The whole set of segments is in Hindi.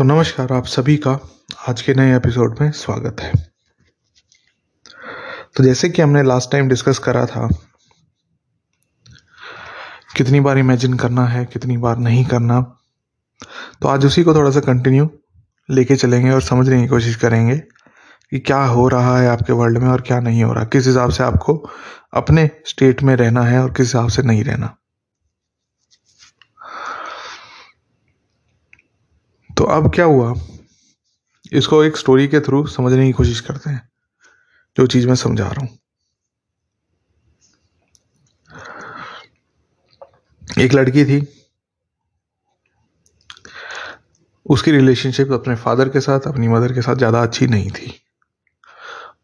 तो नमस्कार, आप सभी का आज के नए एपिसोड में स्वागत है। तो जैसे कि हमने लास्ट टाइम डिस्कस करा था, कितनी बार इमेजिन करना है, कितनी बार नहीं करना तो आज उसी को थोड़ा सा कंटिन्यू लेके चलेंगे और समझने की कोशिश करेंगे कि क्या हो रहा है आपके वर्ल्ड में और क्या नहीं हो रहा। किस हिसाब से आपको अपने स्टेट में रहना है और किस हिसाब से नहीं रहना। तो अब क्या हुआ? इसको एक स्टोरी के थ्रू समझने की कोशिश करते हैं, जो चीज़ मैं समझा रहा हूँ। एक लड़की थी। उसकी रिलेशनशिप अपने फादर के साथ, अपनी मदर के साथ ज़्यादा अच्छी नहीं थी।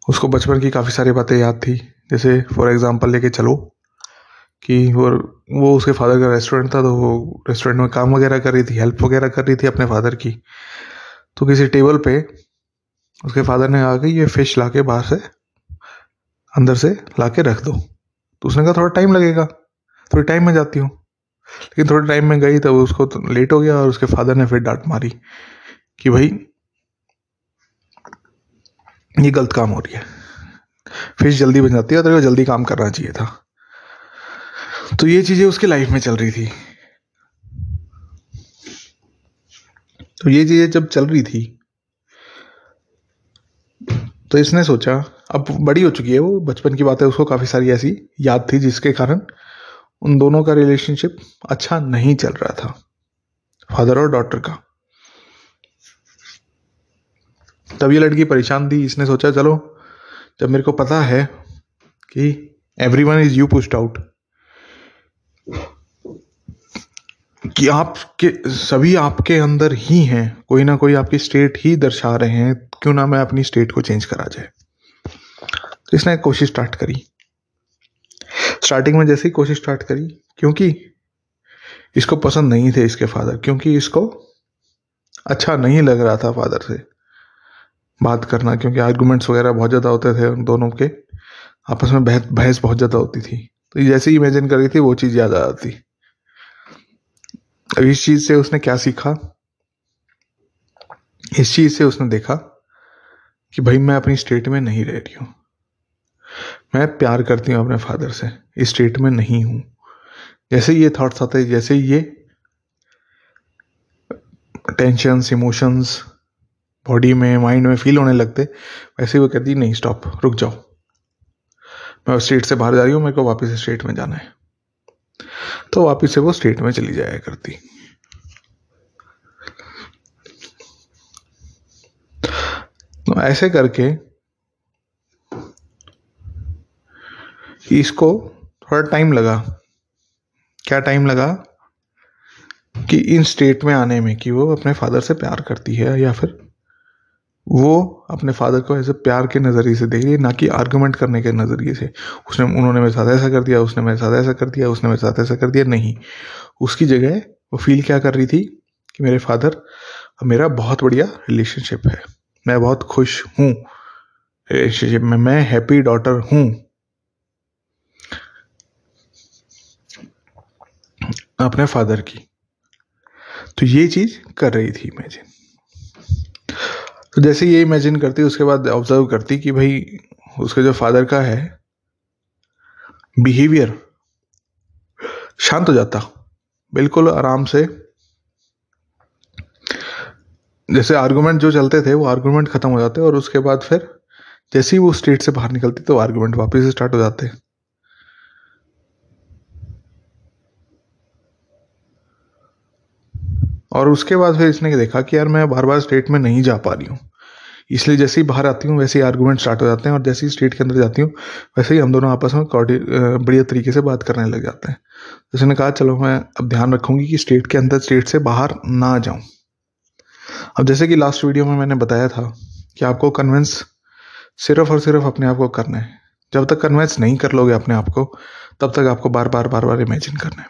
उसको बचपन की काफ़ी सारी बातें याद थी, जैसे फॉर एग्जांपल लेके चलो। कि वो वो उसके फादर का रेस्टोरेंट था तो वो रेस्टोरेंट में काम वगैरह कर रही थी हेल्प वगैरह कर रही थी अपने फादर की। तो किसी टेबल पे उसके फादर ने कहा कि ये फ़िश ला के बाहर से, अंदर से ला के रख दो। तो उसने कहा, थोड़ा टाइम लगेगा, थोड़ी टाइम में जाती हूँ। लेकिन थोड़े टाइम में गई, तब उसको तो लेट हो गया और उसके फादर ने फिर डांट मारी कि भाई, ये गलत काम हो रही है। फ़िश जल्दी बन जाती है तो जल्दी काम करना चाहिए था। तो ये चीज़ें उसके लाइफ में चल रही थी। तो ये चीज़ें जब चल रही थी तो इसने सोचा, अब बड़ी हो चुकी है वो, बचपन की बात है उसको काफ़ी सारी ऐसी याद थी जिसके कारण उन दोनों का रिलेशनशिप अच्छा नहीं चल रहा था फादर और डॉटर का। तब ये लड़की परेशान थी, इसने सोचा, चलो, जब मेरे को पता है कि everyone is you pushed out कि आपके, सभी आपके अंदर ही हैं, कोई ना कोई आपकी स्टेट ही दर्शा रहे हैं, क्यों ना मैं अपनी स्टेट को चेंज करा जाए। तो इसने कोशिश स्टार्ट करी। स्टार्टिंग में जैसे ही कोशिश स्टार्ट करी, क्योंकि इसको पसंद नहीं थे इसके फादर क्योंकि इसको अच्छा नहीं लग रहा था फादर से। बात करना, क्योंकि आर्गूमेंट्स वगैरह बहुत ज़्यादा होते थे उन दोनों के। आपस में बहस बहस बहुत ज़्यादा होती थी। तो जैसे ही इमेजिन कर रही थी, वो चीज़ याद आ जाती। अब इस चीज़ से उसने क्या सीखा? इस चीज़ से उसने देखा कि भाई, मैं अपनी स्टेट में नहीं रह रही हूँ। मैं प्यार करती हूँ अपने फादर से, इस स्टेट में नहीं हूँ। जैसे ये थॉट्स आते, जैसे ये टेंशंस इमोशंस बॉडी में माइंड में फील होने लगते, वैसे वो कहती, नहीं स्टॉप रुक जाओ। मैं स्टेट से बाहर जा रही हूँ, मेरे को वापस स्टेट में जाना है। तो वापस से वो स्टेट में चली जाया करती। तो ऐसे करके इसको थोड़ा टाइम लगा। क्या टाइम लगा? कि इन स्टेट में आने में कि वो अपने फादर से प्यार करती है या फिर वो अपने फादर को ऐसे प्यार के नज़रिए से देख रही है, ना कि आर्गूमेंट करने के नज़रिए से। उसने, उन्होंने मेरे साथ ऐसा कर दिया, उसने मेरे साथ ऐसा कर दिया, उसने मेरे साथ ऐसा कर दिया, नहीं। उसकी जगह वो फील क्या कर रही थी कि मेरे फादर, मेरा बहुत बढ़िया रिलेशनशिप है। मैं बहुत खुश हूँ। रिलेशनशिप में मैं हैप्पी डॉटर हूँ। अपने फादर की। तो ये चीज़ कर रही थी इमेजिन तो जैसे ये इमेजिन करती, उसके बाद ऑब्ज़र्व करती कि भाई, उसके जो फादर का है बिहेवियर शांत हो जाता, बिल्कुल आराम से। जैसे आर्गुमेंट जो चलते थे, वो आर्गुमेंट खत्म हो जाते और उसके बाद फिर जैसे ही वो स्टेट से बाहर निकलती तो आर्गुमेंट वापस स्टार्ट हो जाते। और उसके बाद फिर इसने देखा कि यार मैं बार बार स्टेट में नहीं जा पा रही हूँ। इसलिए जैसे ही बाहर आती हूँ, वैसे ही आर्गूमेंट स्टार्ट हो जाते हैं और जैसे ही स्टेट के अंदर जाती हूँ, वैसे ही हम दोनों आपस में बढ़िया तरीके से बात करने लग जाते हैं। तो उसने कहा, चलो मैं अब ध्यान रखूँगी कि स्टेट के अंदर स्टेट से बाहर ना जाऊँ। अब जैसे कि लास्ट वीडियो में मैंने बताया था कि आपको कन्विंस सिर्फ़ और सिर्फ़ अपने आप को करना है। जब तक कन्विंस नहीं कर लोगे अपने आप को, तब तक आपको बार बार बार बार इमेजिन करना है।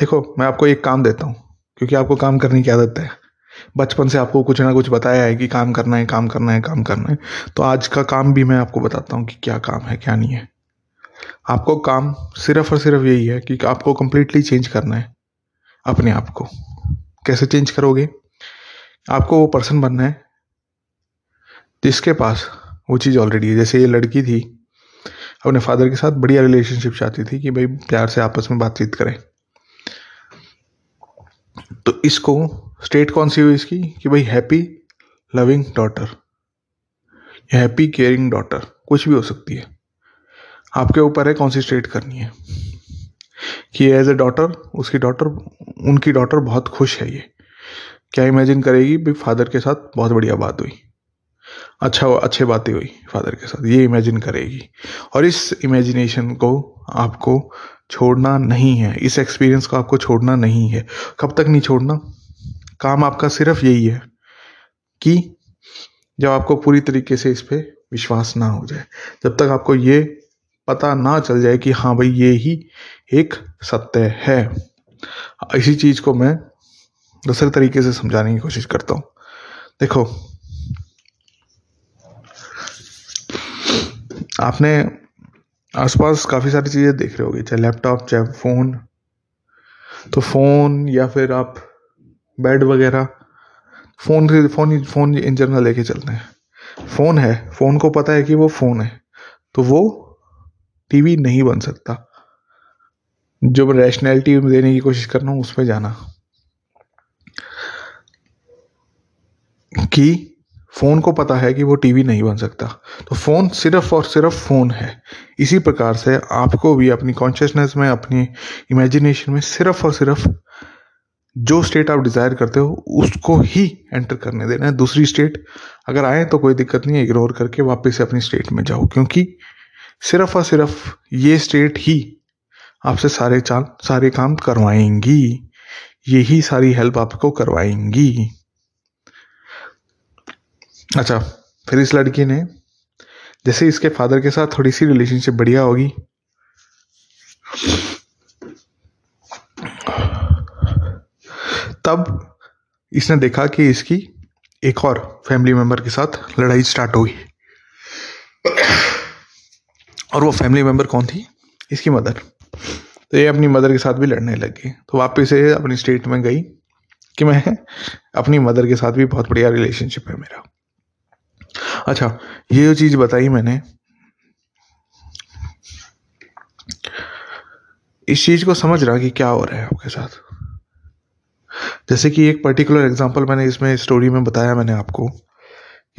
देखो, मैं आपको एक काम देता हूँ। क्योंकि आपको काम करने की आदत है। बचपन से आपको कुछ ना कुछ बताया है कि काम करना है, काम करना है, काम करना है। तो आज का काम भी मैं आपको बताता हूँ कि क्या काम है, क्या नहीं है। आपको काम सिर्फ़ और सिर्फ़ यही है कि आपको कंप्लीटली चेंज करना है, अपने आप को। कैसे चेंज करोगे? आपको वो पर्सन बनना है, जिसके पास वो चीज़ ऑलरेडी है। जैसे ये लड़की थी, अपने फादर के साथ बढ़िया रिलेशनशिप चाहती थी कि भाई प्यार से आपस में बातचीत करें। तो इसको स्टेट कौन सी हुई इसकी? कि भाई happy loving daughter happy caring daughter कुछ भी हो सकती है। आपके ऊपर है कौन सी स्टेट करनी है। कि एज ए डॉटर उसकी डॉटर उनकी डॉटर बहुत खुश है ये। क्या इमेजिन करेगी? भाई फादर के साथ बहुत बढ़िया बात हुई। अच्छा अच्छे बातें हुई फादर के साथ। ये इमेजिन करेगी। और इस इमेजिनेशन को आपको छोड़ना नहीं है। इस एक्सपीरियंस को आपको छोड़ना नहीं है। कब तक नहीं छोड़ना? काम आपका सिर्फ़ यही है कि जब आपको पूरी तरीके से इस पर विश्वास ना हो जाए, जब तक आपको ये पता ना चल जाए कि हाँ भाई, ये ही एक सत्य है। इसी चीज़ को मैं दूसरे तरीके से समझाने की कोशिश करता हूँ। देखो, आपने आसपास काफ़ी सारी चीज़ें देख रहे होगे, चाहे लैपटॉप चाहे फ़ोन तो फ़ोन या फिर आप बेड वगैरह फ़ोन से फ़ोन फ़ोन इन जनरल लेके चलते हैं। फ़ोन है फ़ोन को पता है कि वो फ़ोन है तो वो टीवी नहीं बन सकता। जो रैशनैलिटी देने की कोशिश कर रहा हूँ उस पर जाना। कि फ़ोन को पता है कि वो टीवी नहीं बन सकता। तो फ़ोन सिर्फ़ और सिर्फ़ फ़ोन है। इसी प्रकार से आपको भी अपनी कॉन्शियसनेस में, अपनी इमेजिनेशन में सिर्फ़ और सिर्फ़ जो स्टेट आप डिज़ायर करते हो, उसको ही एंटर करने देना है। दूसरी स्टेट अगर आए तो कोई दिक्कत नहीं है इग्नोर करके वापस से अपनी स्टेट में जाओ। क्योंकि सिर्फ़ और सिर्फ़ ये स्टेट ही आपसे सारे चाल, सारे काम करवाएँगी। यही सारी हेल्प आपको करवाएँगी। अच्छा फिर इस लड़की ने, जैसे इसके फादर के साथ थोड़ी सी रिलेशनशिप बढ़िया होगी। तब इसने देखा कि इसकी एक और फैमिली मेंबर के साथ लड़ाई स्टार्ट हो गई और वो फैमिली मेंबर कौन थी? इसकी मदर तो ये अपनी मदर के साथ भी लड़ने लग गई। तो वापस से अपनी स्टेट में गई कि मैं अपनी मदर के साथ भी बहुत बढ़िया रिलेशनशिप है मेरा। अच्छा ये जो चीज़ बताई मैंने, इस चीज़ को समझ रहा कि क्या हो रहा है आपके साथ। जैसे कि एक पर्टिकुलर एग्जांपल मैंने इसमें स्टोरी में बताया मैंने आपको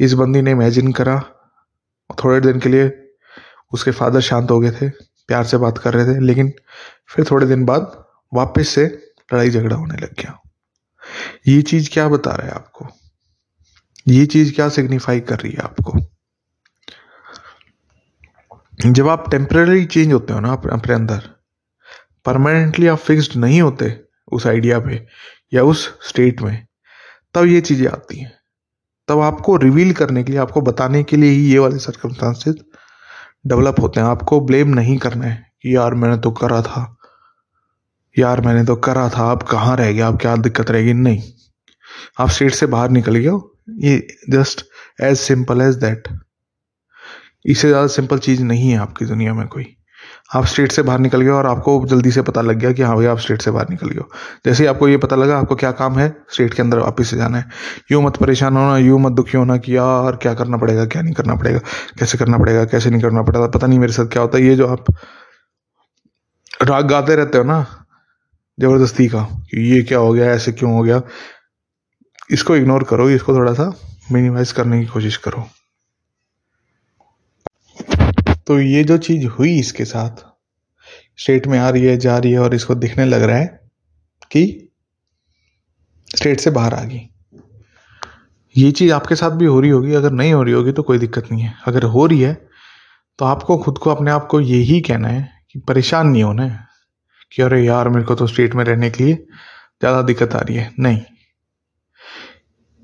इस बंदी ने इमेजिन करा थोड़े दिन के लिए उसके फादर शांत हो गए थे, प्यार से बात कर रहे थे, लेकिन फिर थोड़े दिन बाद वापस से लड़ाई झगड़ा होने लग गया। ये चीज़ क्या बता रहा है आपको? ये चीज़ क्या सिग्निफाई कर रही है आपको? जब आप टेम्पररी चेंज होते हो ना अपने अंदर परमानेंटली आप फिक्स्ड नहीं होते उस आइडिया पे या उस स्टेट में, तब ये चीज़ें आती हैं। तब आपको रिवील करने के लिए, आपको बताने के लिए ही ये वाले सर्कमस्टांसेस डेवलप होते हैं। आपको ब्लेम नहीं करना है कि यार मैंने तो करा था, यार मैंने तो करा था आप कहाँ रह गया, अब क्या दिक्कत रहेगी नहीं। आप स्टेट से बाहर निकल गए हो ये just as simple as that इससे ज़्यादा सिंपल चीज़ नहीं है आपकी दुनिया में कोई। आप स्टेट से बाहर निकल गए और आपको जल्दी से पता लग गया कि हाँ भाई आप स्टेट से बाहर निकल गए जैसे ही आपको ये पता लगा, आपको क्या काम है? स्टेट के अंदर वापस से जाना है। यूँ मत परेशान होना, यूँ मत दुखी होना कि यार क्या करना पड़ेगा, क्या नहीं करना पड़ेगा, कैसे करना पड़ेगा, कैसे नहीं करना पड़ेगा, पता नहीं मेरे साथ क्या होता है। ये जो आप राग गाते रहते हो ना, ज़बरदस्ती का, कि ये क्या हो गया, ऐसे क्यों हो गया? इसको इग्नोर करो, इसको थोड़ा सा मिनिमाइज करने की कोशिश करो। तो ये जो चीज़ हुई इसके साथ स्टेट में आ रही है, जा रही है और इसको दिखने लग रहा है कि स्टेट से बाहर आ गई। ये चीज़ आपके साथ भी हो रही होगी, अगर नहीं हो रही होगी तो कोई दिक्कत नहीं है। अगर हो रही है तो आपको खुद को, अपने आप को यही कहना है कि परेशान नहीं होना है कि अरे यार, मेरे को तो स्टेट में रहने के लिए ज़्यादा दिक्कत आ रही है। नहीं।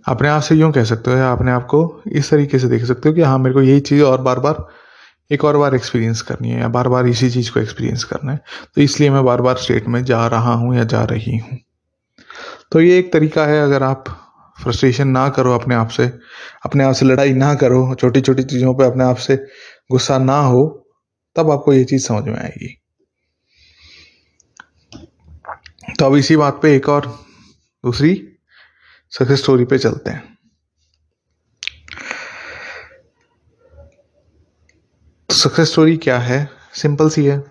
अपने आप से यूँ कह सकते हो या अपने आप को इस तरीके से देख सकते हो कि हाँ मेरे को यही चीज़ और बार बार एक और बार एक्सपीरियंस करनी है या बार बार इसी चीज़ को एक्सपीरियंस करना है। तो इसलिए मैं बार बार स्टेट में जा रहा हूँ या जा रही हूँ। तो ये एक तरीका है, अगर आप फ्रस्ट्रेशन ना करो अपने आप से, अपने आप से लड़ाई ना करो छोटी छोटी चीज़ों पर अपने आप से गुस्सा ना हो, तब आपको ये चीज़ समझ में आएगी। तो अब इसी बात पे एक और दूसरी सक्सेस स्टोरी पे चलते हैं। सक्सेस स्टोरी क्या है? सिंपल सी है।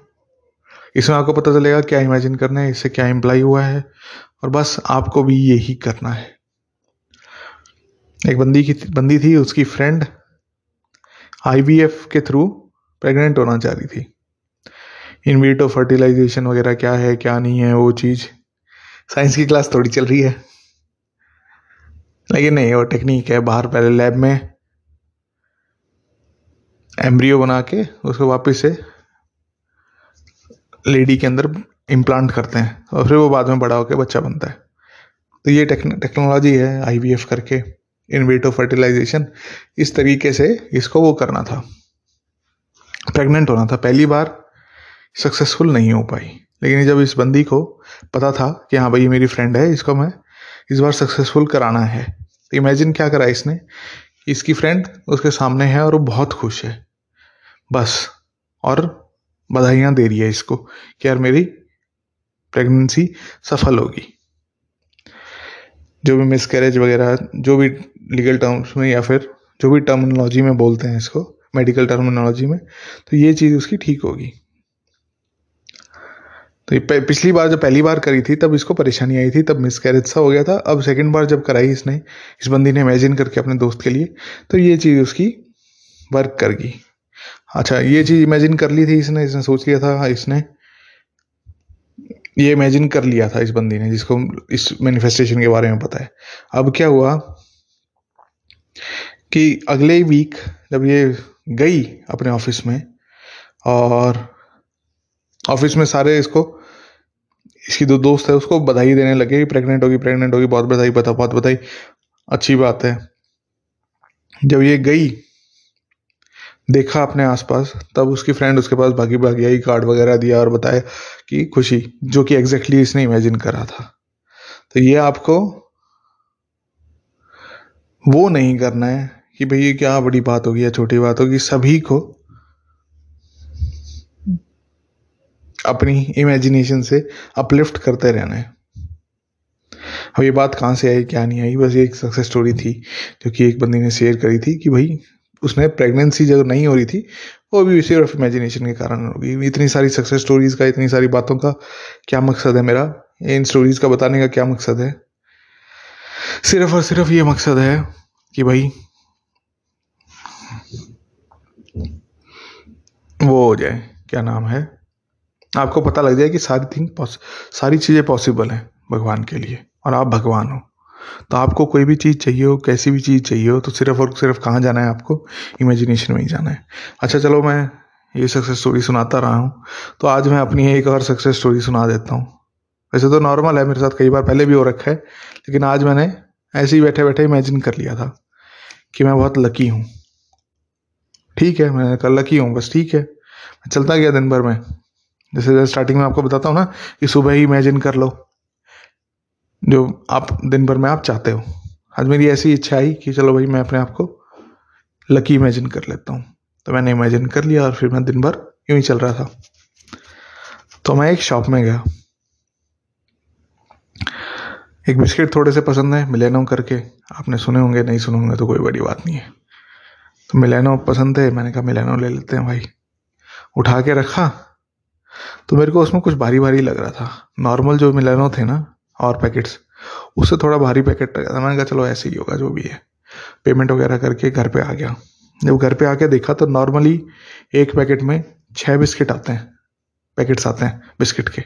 इसमें आपको पता चलेगा क्या इमेजिन करना है, इससे क्या इम्प्लाई हुआ है, और बस आपको भी यही करना है। एक बंदी की, बंदी थी, उसकी फ्रेंड आईवीएफ के थ्रू प्रेग्नेंट होना चाह रही थी। इन वीटो फर्टिलाइजेशन वगैरह क्या है, क्या नहीं है, वो चीज़। साइंस की क्लास थोड़ी चल रही है। लेकिन नहीं, वो टेक्निक है बाहर पहले लैब में. एम्ब्रियो बना के उसको वापस से लेडी के अंदर इम्प्लांट करते हैं और फिर वो बाद में बड़ा होकर बच्चा बनता है। तो ये टेक्नोलॉजी है आईवीएफ करके इनवेटो फर्टिलाइजेशन इस तरीके से इसको वो करना था। प्रेग्नेंट होना था, पहली बार सक्सेसफुल नहीं हो पाई। लेकिन जब इस बंदी को पता था कि हाँ भाई मेरी फ्रेंड है, इसको मैं इस बार सक्सेसफुल कराना है। तो इमेजिन क्या करा इसने? इसकी फ्रेंड उसके सामने है और वो बहुत खुश है। बस। और बधाइयाँ दे रही है इसको कि यार मेरी प्रेगनेंसी सफल होगी। जो भी मिस कैरेज वगैरह, जो भी लीगल टर्म्स में या फिर जो भी टर्मिनोलॉजी में बोलते हैं इसको मेडिकल टर्मिनोलॉजी में तो ये चीज़ उसकी ठीक होगी। तो ये पिछली बार जब पहली बार करी थी, तब इसको परेशानी आई थी, तब मिस कैरेज सा हो गया था। अब सेकंड बार जब कराई इसने, इस बंदी ने इमेजिन करके अपने दोस्त के लिए तो ये चीज़ उसकी वर्क कर गई अच्छा ये चीज़ इमेजिन कर ली थी इसने इसने सोच लिया था इसने। ये इमेजिन कर लिया था इस बंदी ने, जिसको इस मैनिफेस्टेशन के बारे में पता है। अब क्या हुआ कि अगले वीक जब ये गई अपने ऑफ़िस में, और ऑफ़िस में सारे इसको, इसकी दो दोस्त है उसको बधाई देने लगे कि प्रेग्नेंट होगी प्रेग्नेंट होगी, बहुत बधाई, बता, बहुत बधाई। अच्छी बात है। जब ये गई, देखा अपने आसपास, तब उसकी फ्रेंड उसके पास भागी भागी आई कार्ड वगैरह दिया और बताया कि खुशी, जो कि एग्जैक्टली इसने इमेजिन करा था। तो ये आपको वो नहीं करना है कि भाई ये क्या बड़ी बात होगी या छोटी बात होगी, सभी को अपनी इमेजिनेशन से अपलिफ्ट करते रहना है। अब ये बात कहाँ से आई, क्या नहीं आई, बस ये एक सक्सेस स्टोरी थी, जो कि एक बंदी ने शेयर करी थी कि भाई उसने प्रेगनेंसी जब नहीं हो रही थी, वो भी सिर्फ़ इमेजिनेशन के कारण होगी इतनी सारी सक्सेस स्टोरीज का, इतनी सारी बातों का क्या मकसद है मेरा? इन स्टोरीज का बताने का क्या मकसद है? सिर्फ़ और सिर्फ़ ये मकसद है कि भाई, वो हो जाए, क्या नाम है? आपको पता लग जाए कि सारी थिंग सारी चीज़ें पॉसिबल हैं भगवान के लिए, और आप भगवान हो। तो आपको कोई भी चीज़ चाहिए हो, कैसी भी चीज़ चाहिए हो तो सिर्फ़ और सिर्फ़ कहाँ जाना है आपको? इमेजिनेशन में ही जाना है। अच्छा चलो मैं ये सक्सेस स्टोरी सुनाता रहा हूँ। तो आज मैं अपनी एक और सक्सेस स्टोरी सुना देता हूँ। वैसे तो नॉर्मल है, मेरे साथ कई बार पहले भी हो रखा है, लेकिन आज मैंने ऐसे ही बैठे बैठे इमेजिन कर लिया था कि मैं बहुत लकी हूँ। ठीक है मैंने कल लकी हूँ, बस ठीक है। मैं चलता गया दिन भर में। जैसे स्टार्टिंग में आपको बताता हूँ ना कि सुबह ही इमेजिन कर लो, जो आप दिन भर में आप चाहते हो। आज मेरी ऐसी इच्छा आई कि चलो भाई मैं अपने आप को लकी इमेजिन कर लेता हूँ। तो मैंने इमेजिन कर लिया और फिर मैं दिन भर यूँ ही चल रहा था। तो मैं एक शॉप में गया। एक बिस्किट थोड़े से पसंद है मिलेनो करके। आपने सुने होंगे, नहीं सुने होंगे तो कोई बड़ी बात नहीं है। तो मिलेनो पसंद है, मैंने कहा मिलेनो ले लेते हैं भाई। उठा के रखा तो मेरे को उसमें कुछ भारी भारी लग रहा था। नॉर्मल जो मिलेनो थे ना, और पैकेट्स उससे थोड़ा भारी पैकेट लगा था। मैंने कहा, चलो, ऐसे ही होगा, जो भी है। पेमेंट वगैरह करके घर पे आ गया। जब घर पे आके देखा तो नॉर्मली एक पैकेट में छः बिस्किट आते हैं। पैकेट्स आते हैं बिस्किट के।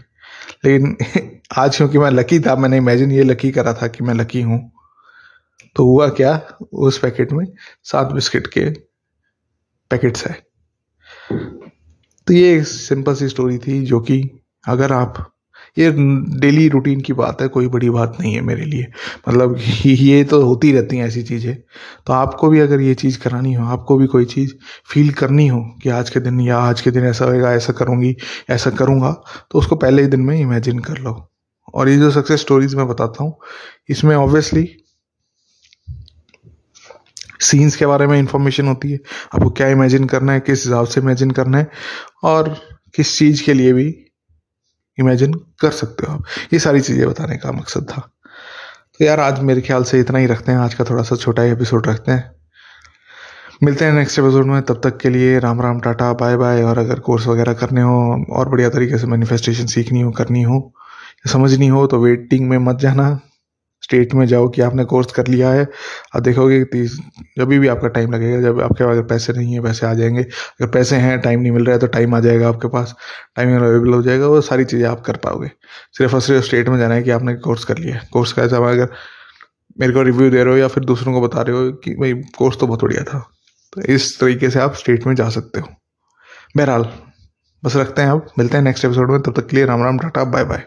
लेकिन आज क्योंकि मैं लकी था, मैंने इमेजिन ये लकी करा था कि मैं लकी हूँ। तो हुआ क्या, उस पैकेट में सात बिस्किट के पैकेट्स है तो ये सिंपल सी स्टोरी थी जो कि अगर आप, ये डेली रूटीन की बात है, कोई बड़ी बात नहीं है मेरे लिए। मतलब ये तो होती रहती हैं ऐसी चीज़ें। तो आपको भी अगर ये चीज़ करानी हो, आपको भी कोई चीज़ फील करनी हो कि आज के दिन या आज के दिन ऐसा होएगा, ऐसा करूँगी, ऐसा करूँगा तो उसको पहले ही दिन में इमेजिन कर लो। और ये जो सक्सेस स्टोरीज मैं बताता हूँ, इसमें ऑब्वियसली सीन्स के बारे में इंफॉर्मेशन होती है। आपको क्या इमेजिन करना है, किस हिसाब से इमेजिन करना है और किस चीज़ के लिए भी इमेजिन कर सकते हो आप। ये सारी चीज़ें बताने का मकसद था। तो यार आज मेरे ख्याल से इतना ही रखते हैं। आज का थोड़ा सा छोटा ही एपिसोड रखते हैं। मिलते हैं नेक्स्ट एपिसोड में। तब तक के लिए Ram Ram tata bye bye और अगर कोर्स वगैरह करने हो, और बढ़िया तरीके से मैनिफेस्टेशन सीखनी हो, करनी हो, समझनी हो तो वेटिंग में मत जाना। स्टेट में जाओ कि आपने कोर्स कर लिया है, आप देखोगे तीस, जब भी आपका टाइम लगेगा, जब आपके पास पैसे नहीं है, पैसे आ जाएँगे। अगर पैसे हैं टाइम नहीं मिल रहा है तो टाइम आ जाएगा आपके पास। टाइम अवेलेबल हो जाएगा, वो सारी चीज़ें आप कर पाओगे। सिर्फ़ और सिर्फ़ स्टेट में जाना है कि आपने कोर्स कर लिया है। कोर्स का ऐसा अगर मेरे को रिव्यू दे रहे हो या फिर दूसरों को बता रहे हो कि भाई कोर्स तो बहुत बढ़िया था। तो इस तरीके से आप स्टेट में जा सकते हो। बहरहाल, बस रखते हैं अब, मिलते हैं नेक्स्ट एपिसोड में, तब तक के लिए Ram Ram, tata bye bye